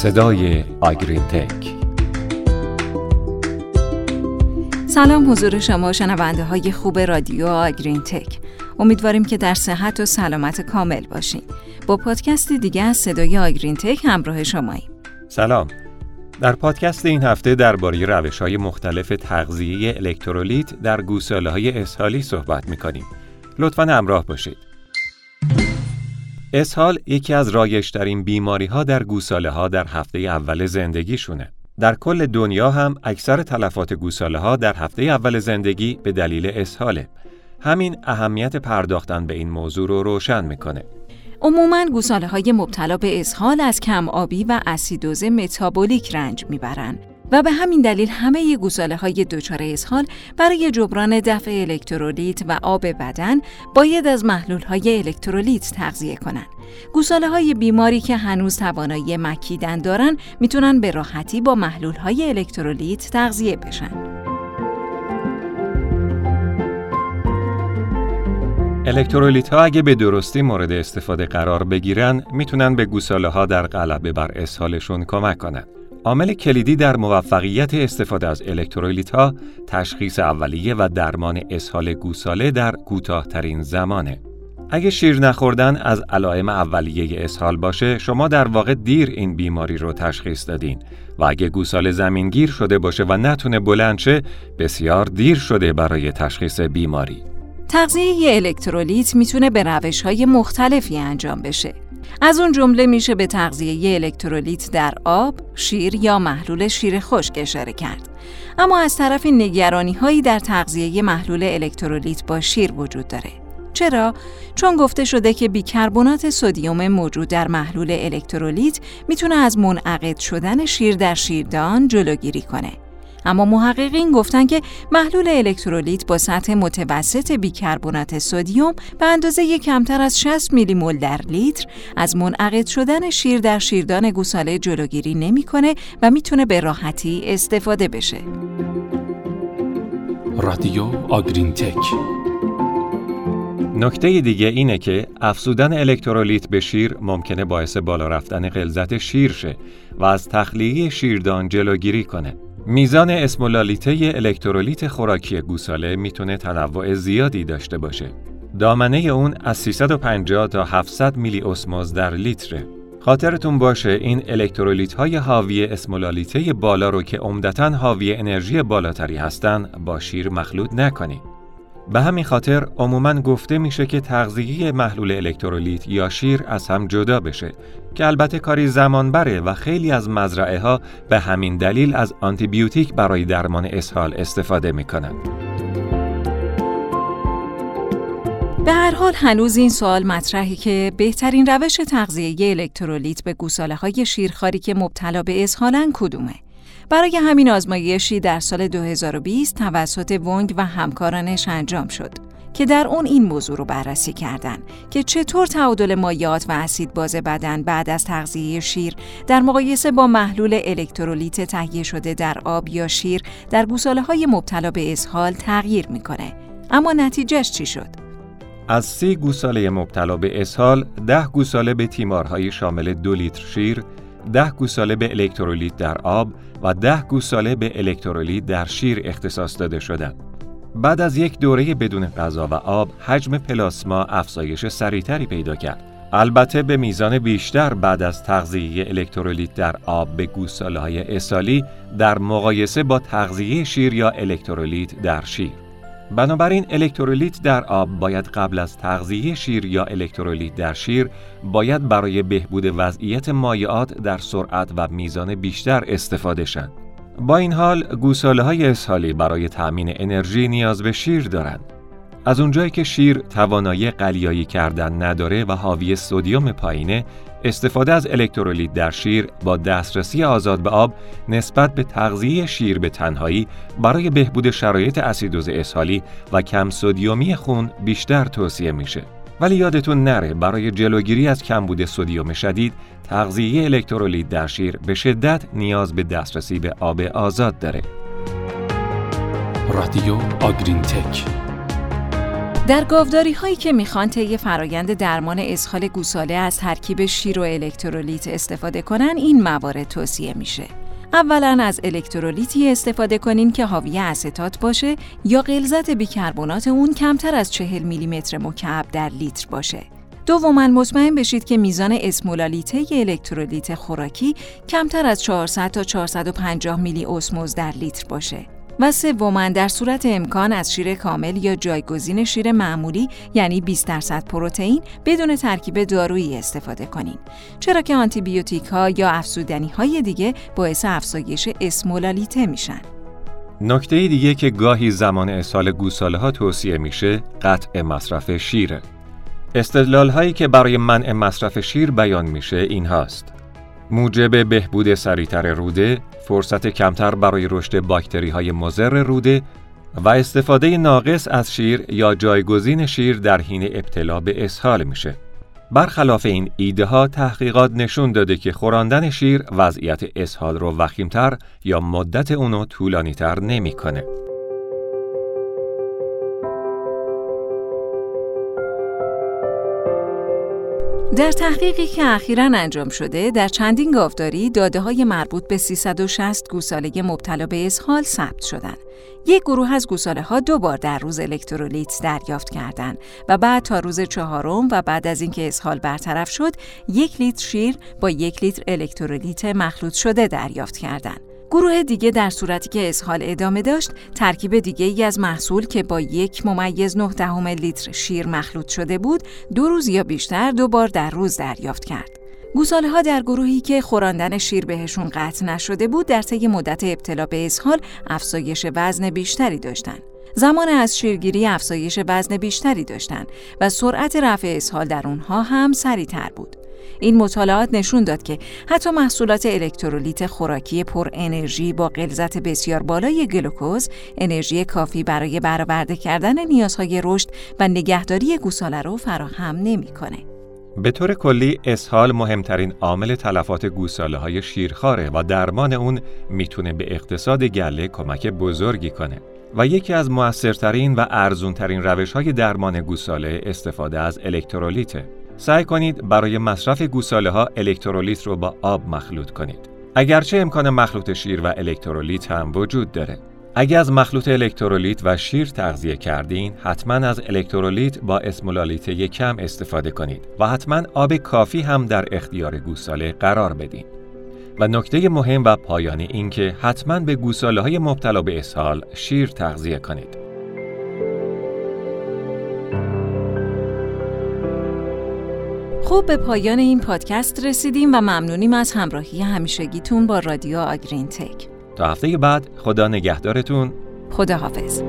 صدای آگرین تک سلام حضور شما شنونده های خوب رادیو آگرین تک امیدواریم که در صحت و سلامت کامل باشین. با پادکست دیگه از صدای آگرین تک همراه شماییم. سلام. در پادکست این هفته درباره روش های مختلف تغذیه الکترولیت در گوساله های اسهالی صحبت می کنیم. لطفا همراه باشید. اسهال یکی از رایشترین بیماری ها در گوساله ها در هفته اول زندگیشونه. در کل دنیا هم اکثر تلفات گوساله ها در هفته اول زندگی به دلیل اسهاله. همین اهمیت پرداختن به این موضوع رو روشن می‌کنه. عموما گوساله های مبتلا به اسهال از کم آبی و اسیدوز متابولیک رنج می‌برند و به همین دلیل همه گوساله های دچار اسهال برای جبران دفع الکترولیت و آب بدن باید از محلول های الکترولیت تغذیه کنند. گوساله های بیماری که هنوز توانایی مکیدن دارن می‌تونن به راحتی با محلول های الکترولیت تغذیه بشن. الکترولیت ها اگه به درستی مورد استفاده قرار بگیرن می‌تونن به گوساله ها در غلبه بر اسهالشون کمک کنند. عامل کلیدی در موفقیت استفاده از الکترولیت ها تشخیص اولیه و درمان اسهال گوساله در کوتاهترین زمانه. اگه شیر نخوردن از علائم اولیه اسهال باشه شما در واقع دیر این بیماری رو تشخیص دادین و اگه گوساله زمینگیر شده باشه و نتونه بلند شه بسیار دیر شده برای تشخیص بیماری. تغذیه الکترولیت می‌تونه به روش های مختلفی انجام بشه. از اون جمله میشه به تغذیه الکترولیت در آب، شیر یا محلول شیر خشک اشاره کرد. اما از طرف نگرانی هایی در تغذیه محلول الکترولیت با شیر وجود داره. چرا؟ چون گفته شده که بیکربنات سدیم موجود در محلول الکترولیت می‌تونه از منعقد شدن شیر در شیردان جلوگیری کنه. اما محققین گفتن که محلول الکترولیت با سطح متوسط بیکربنات سدیم به اندازه کمتر از 60 میلی مول در لیتر از منعقد شدن شیر در شیردان گوساله جلوگیری نمی‌کنه و می‌تونه به راحتی استفاده بشه. رادیو آگرین تک نکته دیگه اینه که افزودن الکترولیت به شیر ممکنه باعث بالا رفتن غلظت شیر شه و از تخلیه شیردان جلوگیری کنه. میزان اسمولالیته الکترولیت خوراکی گوساله می‌تونه تنوع زیادی داشته باشه. دامنه اون از 350 تا 700 میلی اسموز در لیتره. خاطرتون باشه این الکترولیت های حاوی اسمولالیته بالا رو که عمدتا حاوی انرژی بالاتری هستن با شیر مخلوط نکنید. به همین خاطر عموما گفته میشه که تغذیه محلول الکترولیت یا شیر از هم جدا بشه که البته کاری زمان بره و خیلی از مزرعه ها به همین دلیل از آنتیبیوتیک برای درمان اسهال استفاده می‌کنند. به هر حال هنوز این سوال مطرحی که بهترین روش تغذیه الکترولیت به گوساله های شیرخواری که مبتلا به اسهالن کدومه؟ برای همین آزمایشی در سال 2020 توسط ونگ و همکارانش انجام شد که در اون این موضوع رو بررسی کردن که چطور تعادل مایات و اسید باز بدن بعد از تغذیه شیر در مقایسه با محلول الکترولیت تهیه شده در آب یا شیر در گوساله های مبتلا به اسهال تغییر می‌کنه. اما نتیجهش چی شد؟ از سی گوساله مبتلا به اسهال ده گوساله به تیمارهای شامل دو لیتر شیر ده گوساله به الکترولیت در آب و ده گوساله به الکترولیت در شیر اختصاص داده شدند. بعد از یک دوره بدون غذا و آب، حجم پلاسما افزایش سریعتری پیدا کرد. البته به میزان بیشتر بعد از تغذیه الکترولیت در آب به گوساله های اسالی در مقایسه با تغذیه شیر یا الکترولیت در شیر. بنابراین الکترولیت در آب باید قبل از تغذیه شیر یا الکترولیت در شیر باید برای بهبود وضعیت مایعات در سرعت و میزان بیشتر استفاده شند. با این حال گوساله های اسهالی برای تأمین انرژی نیاز به شیر دارند. از اونجایی که شیر توانایی قلیایی کردن نداره و حاوی سدیم پایینه استفاده از الکترولیت در شیر با دسترسی آزاد به آب نسبت به تغذیه شیر به تنهایی برای بهبود شرایط اسیدوز اسهالی و کم سدیومی خون بیشتر توصیه میشه. ولی یادتون نره برای جلوگیری از کمبود سدیم شدید تغذیه الکترولیت در شیر به شدت نیاز به دسترسی به آب آزاد داره. رادیو آگرین تک در گاوداری هایی که می‌خوان طی فرایند درمان اسهال گوساله از ترکیب شیر و الکترولیت استفاده کنن این موارد توصیه میشه. اولا از الکترولیتی استفاده کنین که حاوی استات باشه یا غلظت بیکربنات اون کمتر از 40 میلیمتر مکعب در لیتر باشه. دوما مطمئن بشید که میزان اسمولالیته الکترولیت خوراکی کمتر از 400 تا 450 میلی اسموز در لیتر باشه. و سوما در صورت امکان از شیر کامل یا جایگزین شیر معمولی یعنی 20 درصد پروتئین بدون ترکیب دارویی استفاده کنین. چرا که آنتی بیوتیک ها یا افزودنی های دیگه باعث افزایش اسمولالیته میشن. نکته دیگه که گاهی زمان اسهال گوساله ها توصیه میشه قطع مصرف شیره. استدلال هایی که برای منع مصرف شیر بیان میشه این هاست موجب بهبود سریعتر روده، فرصت کمتر برای رشد باکتری های مزر روده و استفاده ناقص از شیر یا جایگزین شیر در حین ابتلا به اسهال میشه. برخلاف این ایده ها تحقیقات نشون داده که خوراندن شیر وضعیت اسهال رو وخیمتر یا مدت اونو طولانیتر نمی‌کنه. در تحقیقی که اخیرا انجام شده در چندین گاوداری داده های مربوط به 360 گوساله مبتلا به اسهال ثبت شدند. یک گروه از گوساله ها دو بار در روز الکترولیت دریافت کردند و بعد تا روز چهارم و بعد از اینکه اسهال برطرف شد یک لیتر شیر با یک لیتر الکترولیت مخلوط شده دریافت کردند. گروه دیگه در صورتی که اسهال ادامه داشت ترکیب دیگه ای از محصول که با یک ممیز نه دهم لیتر شیر مخلوط شده بود دو روز یا بیشتر دو بار در روز دریافت کرد. گوساله ها در گروهی که خوراندن شیر بهشون قطع نشده بود در طی مدت ابتلا به اسهال افزایش وزن بیشتری داشتند. زمان از شیرگیری افزایش وزن بیشتری داشتند و سرعت رفع اسهال در اونها هم سریعتر بود. این مطالعات نشون داد که حتی محصولات الکترولیت خوراکی پر انرژی با غلظت بسیار بالای گلوکوز انرژی کافی برای برآورده کردن نیازهای رشد و نگهداری گوساله رو فراهم نمی‌کنه. به طور کلی اسهال مهمترین عامل تلفات گوساله های شیرخواره و درمان اون می‌تونه به اقتصاد گله کمک بزرگی کنه و یکی از موثرترین و ارزونترین روش های درمان گوساله استفاده از الکترولیته. سعی کنید برای مصرف گوساله ها الکترولیت رو با آب مخلوط کنید. اگرچه امکان مخلوط شیر و الکترولیت هم وجود داره. اگر از مخلوط الکترولیت و شیر تغذیه کردین، حتما از الکترولیت با اسمولالیت کم استفاده کنید و حتما آب کافی هم در اختیار گوساله قرار بدین. و نکته مهم و پایانی این که حتما به گوساله های مبتلا به اسهال شیر تغذیه کنید. خوب به پایان این پادکست رسیدیم و ممنونیم از همراهی همیشگیتون با رادیو آگرین تک. تا هفته بعد خدا نگهدارتون. خدا حافظ